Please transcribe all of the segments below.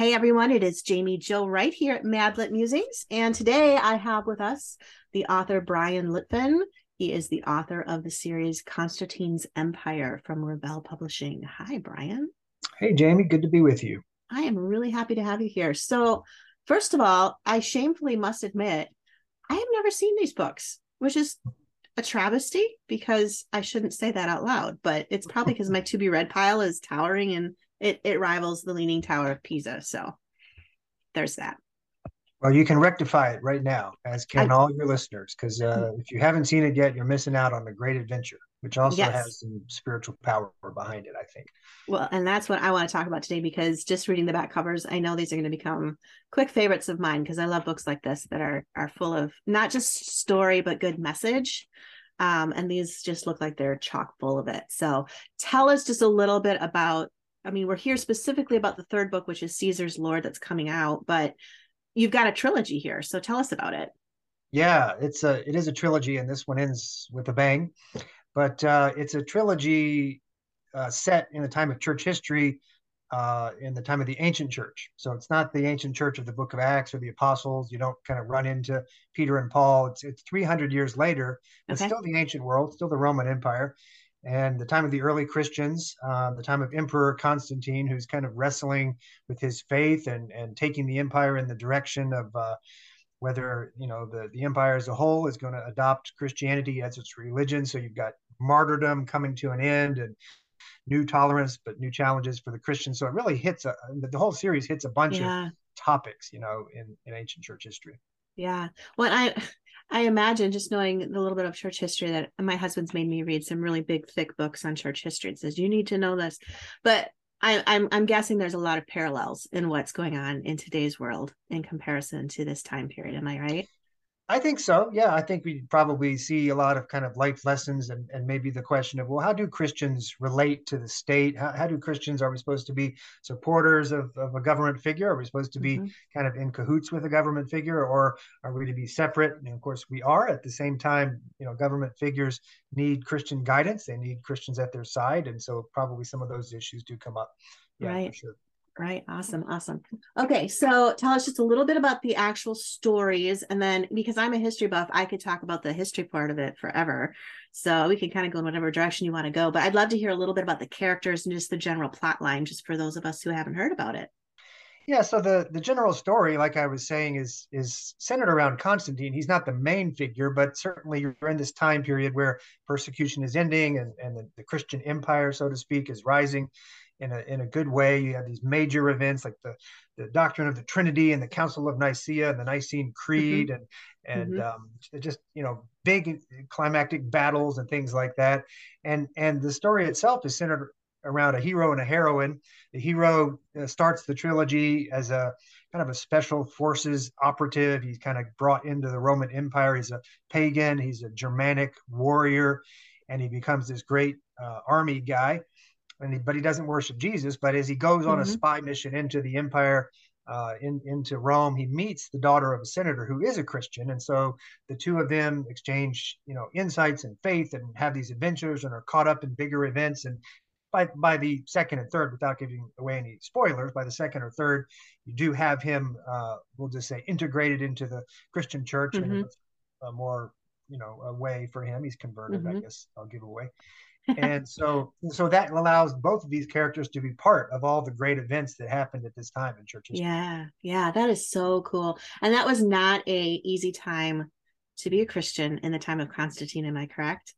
Hey everyone, it is Jaime Jo Wright here at Mad Lit Musings, and today I have with us the author Bryan Litfin. He is the author of the series Constantine's Empire from Revell Publishing. Hi, Bryan. Hey, Jaime, good to be with you. I am really happy to have you here. So, first of all, I shamefully must admit, I have never seen these books, which is a travesty because I shouldn't say that out loud, but it's probably because my to be read pile is towering and it it rivals the Leaning Tower of Pisa. So there's that. Well, you can rectify it right now, as can I, all your listeners, because uh, if you haven't seen it yet, you're missing out on a great adventure, which also yes. has some spiritual power behind it, I think. Well, and that's what I want to talk about today, because just reading the back covers, I know these are going to become quick favorites of mine, because I love books like this that are are full of not just story but good message. Um, and these just look like they're chock full of it. So, tell us just a little bit about I mean, we're here specifically about the third book, which is Caesar's Lord, that's coming out, but you've got a trilogy here. So tell us about it. Yeah, it's a it is a trilogy, and this one ends with a bang. But uh, it's a trilogy uh, set in the time of church history, uh, in the time of the ancient church. So it's not the ancient church of the Book of Acts or the Apostles. You don't kind of run into Peter and Paul. It's it's 300 years later. It's okay. still the ancient world, still the Roman Empire, and the time of the early Christians, uh, the time of Emperor Constantine, who's kind of wrestling with his faith and and taking the empire in the direction of uh, whether you know the the empire as a whole is going to adopt Christianity as its religion. So you've got martyrdom coming to an end and new tolerance, but new challenges for the Christians. So it really hits a the whole series hits a bunch yeah. of topics, you know, in in ancient church history. Yeah. Well, I I imagine just knowing the little bit of church history that my husband's made me read some really big, thick books on church history. It says you need to know this, but I, I'm I'm guessing there's a lot of parallels in what's going on in today's world in comparison to this time period. Am I right? I think so. Yeah, I think we probably see a lot of kind of life lessons and, and maybe the question of, well, how do Christians relate to the state? How, how do Christians, are we supposed to be supporters of, of a government figure? Are we supposed to be mm-hmm. kind of in cahoots with a government figure or are we to be separate? And of course, we are at the same time, you know, government figures need Christian guidance. They need Christians at their side. And so probably some of those issues do come up. Yeah, right. sure. Right. Awesome. Awesome. Okay. So tell us just a little bit about the actual stories. And then because I'm a history buff, I could talk about the history part of it forever. So we can kind of go in whatever direction you want to go. But I'd love to hear a little bit about the characters and just the general plot line, just for those of us who haven't heard about it. Yeah, so the the general story, like I was saying, is is centered around Constantine. He's not the main figure, but certainly you're in this time period where persecution is ending and, and the, the Christian empire, so to speak, is rising in a in a good way. You have these major events like the the doctrine of the Trinity and the Council of Nicaea and the Nicene Creed mm-hmm. and and mm-hmm. um, just you know big climactic battles and things like that. And and the story itself is centered around a hero and a heroine. The hero uh, starts the trilogy as a kind of a special forces operative. He's kind of brought into the Roman Empire. He's a pagan. He's a Germanic warrior, and he becomes this great uh, army guy and but he doesn't worship Jesus. But as he goes on mm-hmm. a spy mission into the empire, uh, in, into Rome, he meets the daughter of a senator who is a Christian, and so the two of them exchange, you know, insights and faith, and have these adventures, and are caught up in bigger events. And by by the second and third, without giving away any spoilers, by the second or third, you do have him, uh, we'll just say, integrated into the Christian church mm-hmm. in a, a, more, you know, a way for him. He's converted, mm-hmm. I guess I'll give away and so so that allows both of these characters to be part of all the great events that happened at this time in church history. Yeah, yeah, that is so cool. And that was not a easy time to be a Christian in the time of Constantine. Am I correct?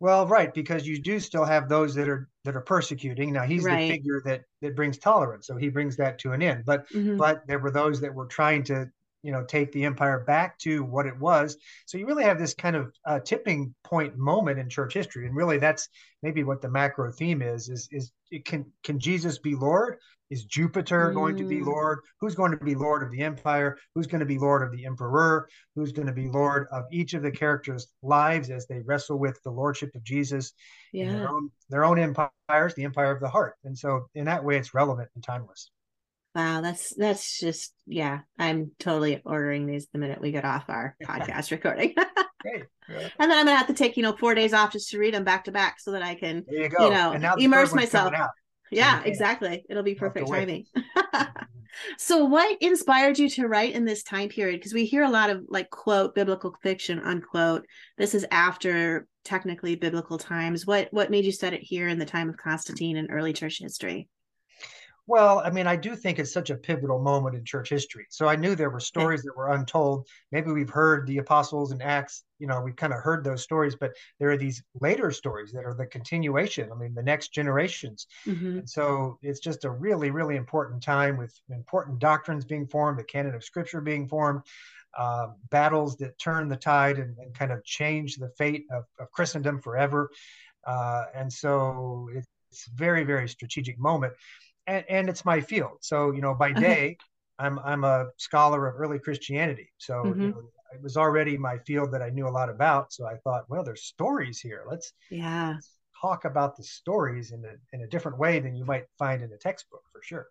Well, right, because you do still have those that are that are persecuting. Now he's right. the figure that that brings tolerance, so he brings that to an end. But mm-hmm. but there were those that were trying to you know take the empire back to what it was so you really have this kind of uh, tipping point moment in church history and really that's maybe what the macro theme is is is can can jesus be lord is jupiter mm. going to be mm. lord who's going to be lord of the empire who's going to be lord of the emperor who's going to be lord of each of the characters lives as they wrestle with the lordship of jesus yeah. in their own, their own empires the empire of the heart and so in that way it's relevant and timeless Wow, that's that's just yeah. I'm totally ordering these the minute we get off our podcast recording. Great. And then I'm gonna have to take you know four days off just to read them back to back so that I can you, you, know immerse myself. Yeah, exactly. It'll be perfect timing. so, what inspired you to write in this time period? Because we hear a lot of like quote biblical fiction unquote. This is after technically biblical times. What what made you set it here in the time of Constantine and early church history? Well, I mean, I do think it's such a pivotal moment in church history. So I knew there were stories that were untold. Maybe we've heard the apostles and Acts, you know, we've kind of heard those stories, but there are these later stories that are the continuation. I mean, the next generations. Mm-hmm. And so it's just a really, really important time with important doctrines being formed, the canon of scripture being formed. Uh, battles that turn the tide and, and, kind of change the fate of, of Christendom forever. Uh, and so it's a very, very strategic moment and, and it's my field. So, you know, by day, I'm I'm a scholar of early Christianity. So mm-hmm. you know, it was already my field that I knew a lot about. So I thought, well, there's stories here. Let's yeah let's talk about the stories in a in a different way than you might find in a textbook for sure.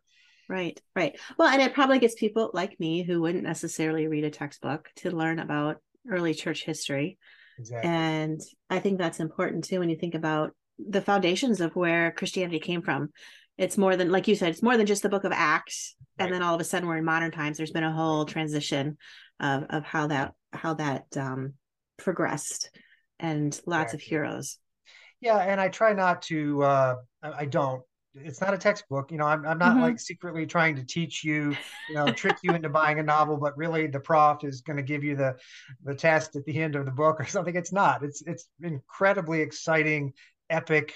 Right, right. Well, and it probably gets people like me who wouldn't necessarily read a textbook to learn about early church history. Exactly. And I think that's important too when you think about the foundations of where Christianity came from it's more than like you said it's more than just the book of acts. Right. and then all of a sudden we're in modern times. There's been a whole transition of of how that how that um progressed and lots of heroes. Yeah and i try not to uh i don't. It's not a textbook you know i'm, I'm not mm-hmm. like secretly trying to teach you you know trick you into buying a novel but really the prof is going to give you the the test at the end of the book or something. It's not. It's it's incredibly exciting epic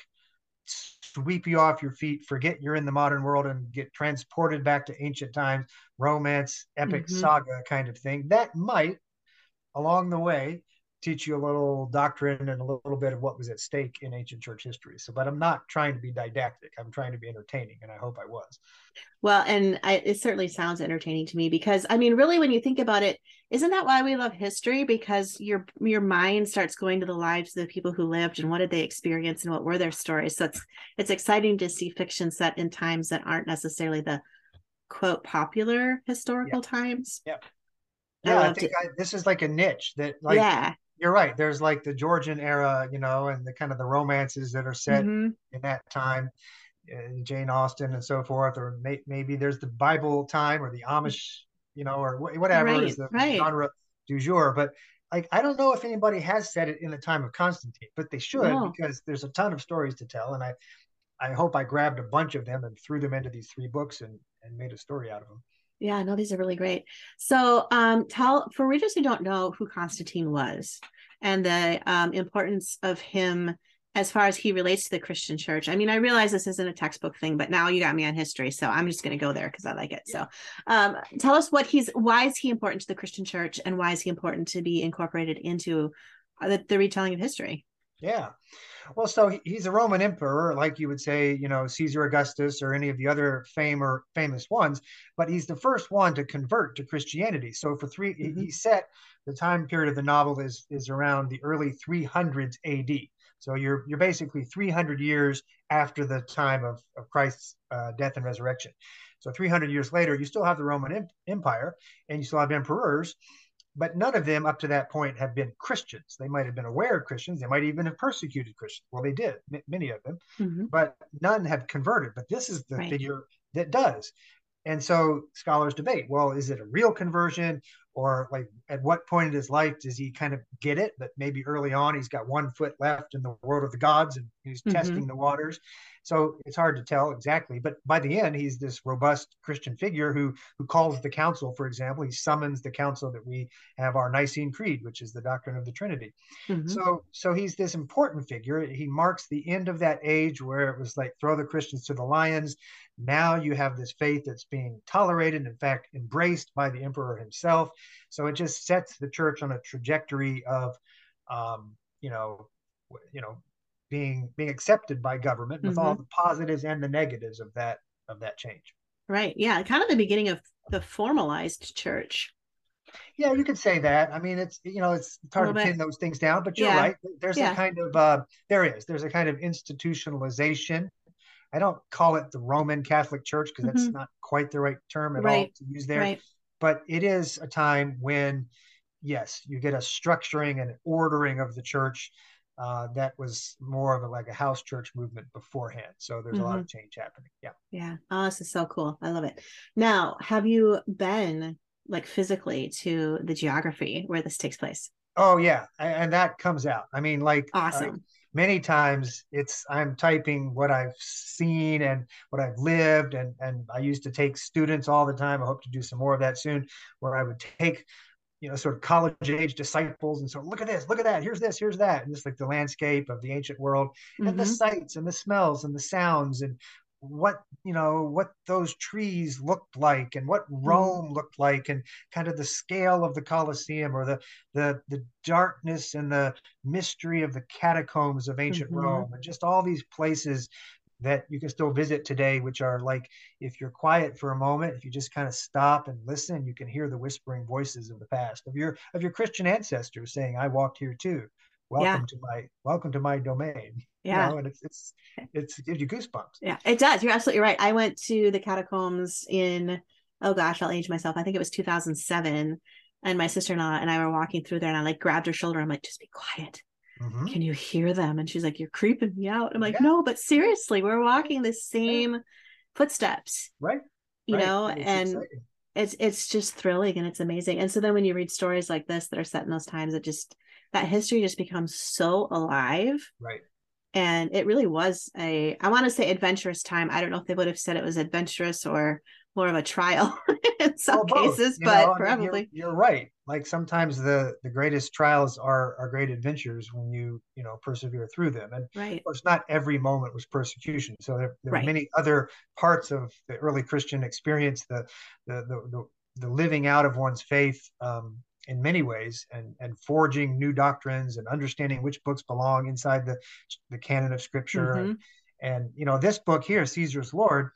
sweep you off your feet, forget you're in the modern world and get transported back to ancient times, romance, epic mm-hmm. saga kind of thing. That might, along the way, teach you a little doctrine and a little bit of what was at stake in ancient church history. So, but I'm not trying to be didactic. I'm trying to be entertaining, and I hope I was. Well, and I, it certainly sounds entertaining to me because I mean, really, when you think about it, isn't that why we love history? Because your your mind starts going to the lives of the people who lived and what did they experience and what were their stories. So it's it's exciting to see fiction set in times that aren't necessarily the quote popular historical yeah. times. Yeah. Yeah, I, I think I, this is like a niche that like yeah you're right. There's like the Georgian era, you know, and the kind of the romances that are set mm-hmm. in that time, Jane Austen and so forth, or may, maybe there's the Bible time or the Amish, you know, or whatever right, is the right. genre du jour. But like, I don't know if anybody has said it in the time of Constantine, but they should no. because there's a ton of stories to tell, and I, I hope I grabbed a bunch of them and threw them into these three books and and made a story out of them. Yeah, no, these are really great. So, um, tell for readers who don't know who Constantine was and the um, importance of him as far as he relates to the Christian church. I mean, I realize this isn't a textbook thing, but now you got me on history, so I'm just going to go there because I like it. So, um, tell us what he's why is he important to the Christian church, and why is he important to be incorporated into the, the retelling of history? Yeah. Well, so he's a Roman emperor, like you would say, you know, Caesar Augustus or any of the other fame or famous ones, but he's the first one to convert to Christianity. So for 3 mm-hmm. he set the time period of the novel is is around the early 300s AD. So you're you're basically 300 years after the time of, of Christ's uh, death and resurrection. So 300 years later, you still have the Roman Empire, and you still have emperors, but none of them up to that point have been Christians. They might have been aware of Christians. They might even have persecuted Christians. Well, they did, m- many of them, mm-hmm. but none have converted. But this is the right. figure that does. And so scholars debate well, is it a real conversion? Or like at what point in his life does he kind of get it? But maybe early on he's got one foot left in the world of the gods and he's mm-hmm. testing the waters. So it's hard to tell exactly, but by the end, he's this robust Christian figure who who calls the council, for example, he summons the council that we have our Nicene Creed, which is the doctrine of the Trinity. Mm-hmm. So so he's this important figure. He marks the end of that age where it was like throw the Christians to the lions. Now you have this faith that's being tolerated, in fact, embraced by the emperor himself. So it just sets the church on a trajectory of, um, you know, you know, being being accepted by government with mm-hmm. all the positives and the negatives of that of that change. Right. Yeah. Kind of the beginning of the formalized church. Yeah, you could say that. I mean, it's you know, it's, it's hard to pin those things down, but you're yeah. right. There's yeah. a kind of uh, there is there's a kind of institutionalization. I don't call it the Roman Catholic Church because mm-hmm. that's not quite the right term at right. all to use there. Right. But it is a time when, yes, you get a structuring and ordering of the church uh, that was more of a, like a house church movement beforehand. So there's mm-hmm. a lot of mm-hmm. change happening. Yeah. Yeah. Oh, this is so cool. I love it. Now, have you been like physically to the geography where this takes place? Oh yeah, and that comes out. I mean, like uh, awesome. Uh, many times it's I'm typing what I've seen and what I've lived, and and I used to take students all the time. I hope to do some more of that soon, where I would take you know, sort of college age disciples and so look at this, look at that, here's this, here's that, and just like the landscape of the ancient world mm-hmm. and the mm-hmm. sights and the smells and the sounds and what you know what those trees looked like and what mm-hmm. Rome looked like and kind of the scale of the Colosseum or the the the darkness and the mystery of the catacombs of ancient mm-hmm. Rome and just all these places that you can still visit today, which are like if you're quiet for a moment, if you just kind of stop and listen, you can hear the whispering voices of the past of your of your Christian ancestors saying, "I walked here too. Welcome yeah. to my welcome to my domain." Yeah, you know, and it's it's it's it gives you goosebumps. Yeah, it does. You're absolutely right. I went to the catacombs in oh gosh, I'll age myself. I think it was 2007, and my sister in law and I were walking through there, and I like grabbed her shoulder. I'm like, just be quiet mm-hmm. can you hear them? And she's like you're creeping me out. I'm like yeah. no but seriously we're walking the same footsteps. Right. You right. know it's and exciting. it's it's just thrilling and it's amazing. And so then when you read stories like this that are set in those times it just that history just becomes so alive. Right. And it really was a i want to say adventurous time. I don't know if they would have said it was adventurous or more of a trial in some well, cases, but know, probably I mean, you're, you're, right. Like sometimes the the greatest trials are are great adventures when you you know persevere through them. And right. of course, not every moment was persecution. So there, there right. are many other parts of the early Christian experience, the the the, the, the living out of one's faith. Um, in many ways and and forging new doctrines and understanding which books belong inside the the canon of scripture mm-hmm. and, and you know this book here caesar's lord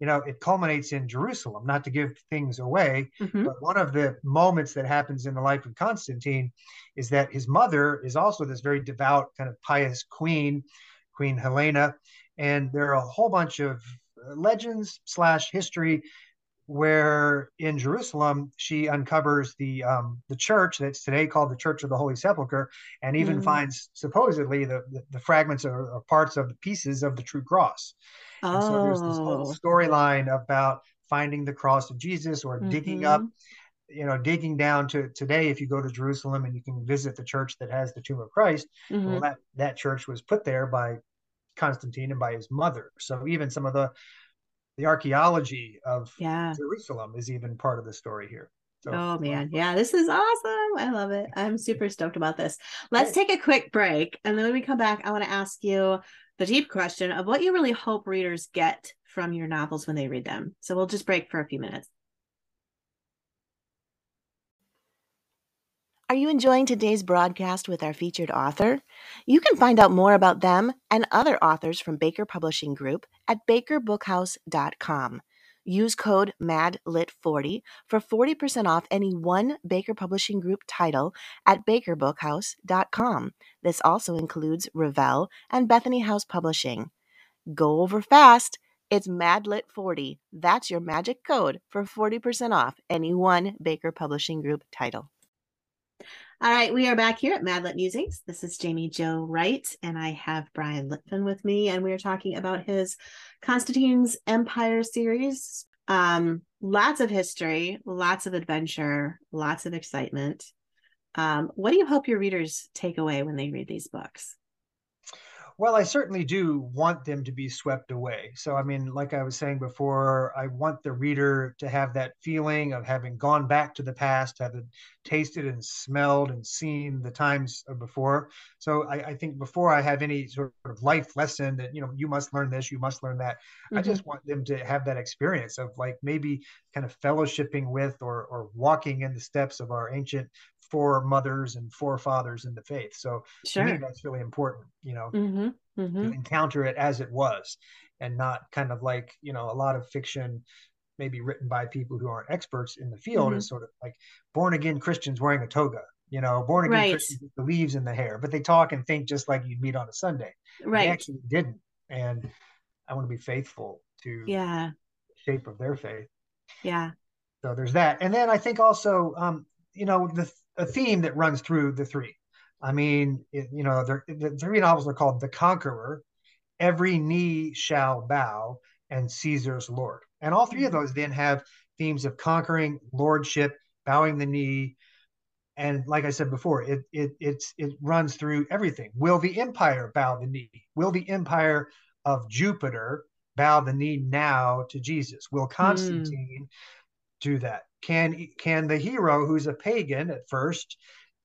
you know, it culminates in Jerusalem, not to give things away, mm-hmm. but one of the moments that happens in the life of Constantine is that his mother is also this very devout, kind of pious queen, Queen Helena. And there are a whole bunch of legends slash history where in Jerusalem she uncovers the um, the church that's today called the Church of the Holy Sepulchre, and even mm. finds supposedly the, the, the fragments or, or, parts of the pieces of the true cross. Oh. And so there's this whole oh. storyline about finding the cross of Jesus or mm-hmm. digging up, you know, digging down to today. If you go to Jerusalem and you can visit the church that has the tomb of Christ, mm-hmm. well, that that church was put there by Constantine and by his mother. So even some of the the archaeology of yeah. Jerusalem is even part of the story here. So, oh man, yeah, this is awesome. I love it. I'm super stoked about this. Let's take a quick break. And then when we come back, I want to ask you the deep question of what you really hope readers get from your novels when they read them. So we'll just break for a few minutes. Are you enjoying today's broadcast with our featured author? You can find out more about them and other authors from Baker Publishing Group at bakerbookhouse.com. Use code MADLIT40 for 40% off any one Baker Publishing Group title at bakerbookhouse.com. This also includes Revell and Bethany House Publishing. Go over fast. It's MADLIT40. That's your magic code for 40% off any one Baker Publishing Group title. All right, we are back here at Madlit Musings. This is Jaime Jo Wright, and I have Bryan Litfin with me, and we are talking about his Constantine's Empire series. Um, lots of history, lots of adventure, lots of excitement. Um, what do you hope your readers take away when they read these books? Well, I certainly do want them to be swept away. So, I mean, like I was saying before, I want the reader to have that feeling of having gone back to the past, having tasted and smelled and seen the times of before. So, I, I think before I have any sort of life lesson that, you know, you must learn this, you must learn that, mm-hmm. I just want them to have that experience of like maybe kind of fellowshipping with or, or walking in the steps of our ancient foremothers and forefathers in the faith. So sure. to me, that's really important, you know, mm-hmm. Mm-hmm. to encounter it as it was and not kind of like, you know, a lot of fiction maybe written by people who aren't experts in the field mm-hmm. is sort of like born again Christians wearing a toga, you know, born again right. Christians with the leaves in the hair, but they talk and think just like you'd meet on a Sunday. Right. They actually didn't. And I want to be faithful to yeah shape of their faith. Yeah. So there's that. And then I think also, um, you know, the a theme that runs through the three. I mean, it, you know, the three novels are called The Conqueror, Every Knee Shall Bow, and Caesar's Lord. And all three of those then have themes of conquering, lordship, bowing the knee. And like I said before, it it it's it runs through everything. Will the empire bow the knee? Will the empire of Jupiter bow the knee now to Jesus? Will hmm. Constantine mm. do that? Can can the hero who's a pagan at first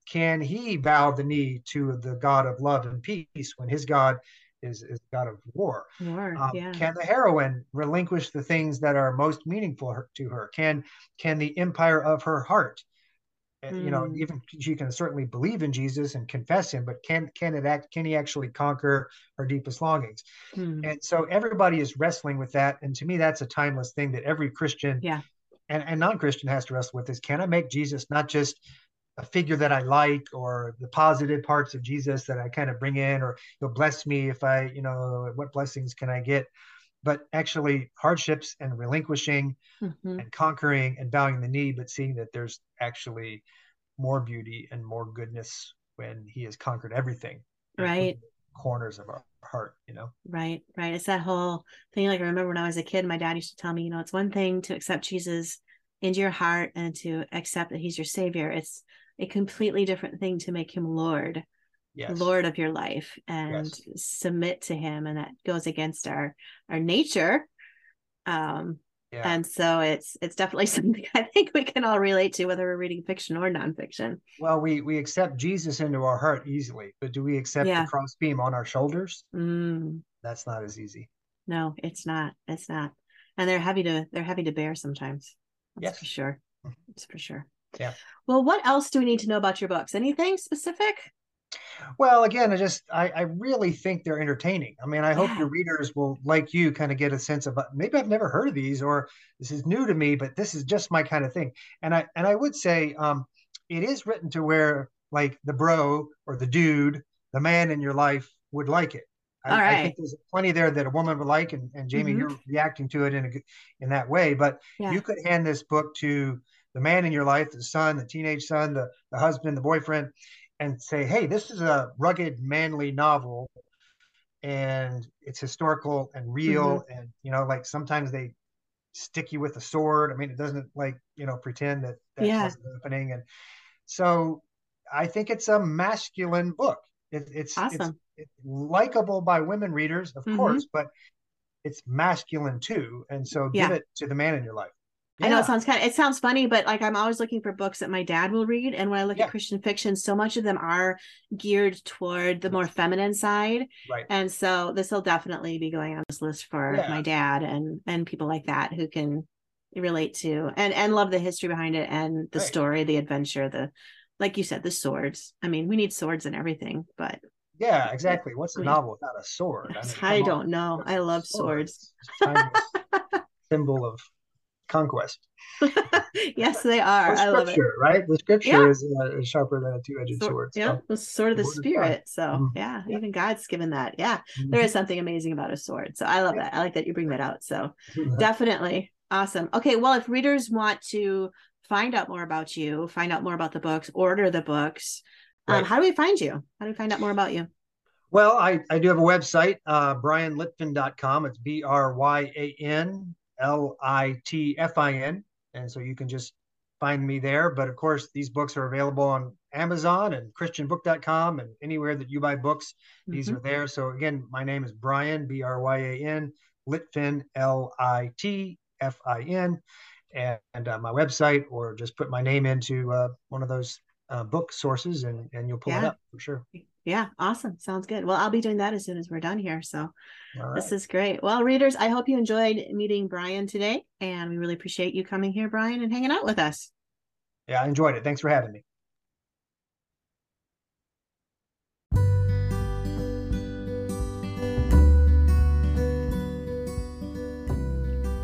can he bow the knee to the God of love and peace when his God is, is God of war? war um, yeah. Can the heroine relinquish the things that are most meaningful to her? Can can the empire of her heart, mm. you know, hmm. even she can certainly believe in Jesus and confess him, but can can it act? Can he actually conquer her deepest longings? Mm. And so everybody is wrestling with that, and to me, that's a timeless thing that every Christian yeah and, and non-Christian has to wrestle with is can I make Jesus not just a figure that I like or the positive parts of Jesus that I kind of bring in, or he'll bless me if I, you know, what blessings can I get? But actually hardships and relinquishing mm-hmm. and conquering and bowing the knee, but seeing that there's actually more beauty and more goodness when he has conquered everything. Right. Corners of our heart, you know? Right, right. It's that whole thing. Like I remember when I was a kid, my dad used to tell me, you know, it's one thing to accept Jesus into your heart and to accept that he's your savior. It's a completely different thing to make him Lord, yes. Lord of your life and yes. submit to him. And that goes against our our nature. Um yeah. and so it's it's definitely something I think we can all relate to, whether we're reading fiction or nonfiction. Well, we we accept Jesus into our heart easily, but do we accept yeah. the crossbeam on our shoulders? Mm. That's not as easy. No, it's not. It's not. And they're heavy to they're heavy to bear sometimes. That's yes. for sure. Mm-hmm. That's for sure. Yeah. Well, what else do we need to know about your books? Anything specific? Well, again, I just I, I really think they're entertaining. I mean, I hope your readers will, like you, kind of get a sense of uh, maybe I've never heard of these, or this is new to me, but this is just my kind of thing. And I and I would say um, it is written to where like the bro or the dude, the man in your life would like it. I, All right. I think there's plenty there that a woman would like, and, and Jaime, mm-hmm. you're reacting to it in a, in that way. But yeah. you could hand this book to the man in your life, the son, the teenage son, the, the husband, the boyfriend, and say, hey, this is a rugged, manly novel and it's historical and real. Mm-hmm. And, you know, like sometimes they stick you with a sword. I mean, it doesn't like, you know, pretend that that's yeah. happening. And so I think it's a masculine book. It, it's, awesome. it's, it's likable by women readers, of mm-hmm. course, but it's masculine too. And so yeah. give it to the man in your life. Yeah. I know it sounds kind of it sounds funny, but like I'm always looking for books that my dad will read. And when I look yeah. at Christian fiction, so much of them are geared toward the more feminine side. Right. And so this will definitely be going on this list for yeah. my dad and and people like that who can relate to and and love the history behind it and the right. story, the adventure, the like you said, the swords. I mean, we need swords and everything, but yeah, exactly. What's a novel without a sword? I, mean, I don't on. know. I love swords. swords. symbol of conquest. yes, they are. I love it. Right? The scripture yeah. is, uh, sharper than a two-edged so, sword. So. Yeah, the sword of the, the spirit. So mm-hmm. yeah, yeah, even God's given that. Yeah, mm-hmm. there is something amazing about a sword. So I love yeah. that. I like that you bring that out. So definitely awesome. Okay, well, if readers want to find out more about you, find out more about the books, order the books, um, right. um, how do we find you? How do we find out more about you? Well, I, I do have a website, uh, bryanlitfin.com. It's B R Y A N L I T F I N. And so you can just find me there. But of course, these books are available on Amazon and ChristianBook.com and anywhere that you buy books. These Mhm. are there. So again, my name is Bryan, B R Y A N Litfin L I T F I N, and, and uh, my website, or just put my name into uh, one of those uh, book sources, and and you'll pull it up for sure. Yeah, awesome. Sounds good. Well, I'll be doing that as soon as we're done here. So right. this is great. Well, readers, I hope you enjoyed meeting Bryan today. And we really appreciate you coming here, Bryan, and hanging out with us. yeah, I enjoyed it. Thanks for having me.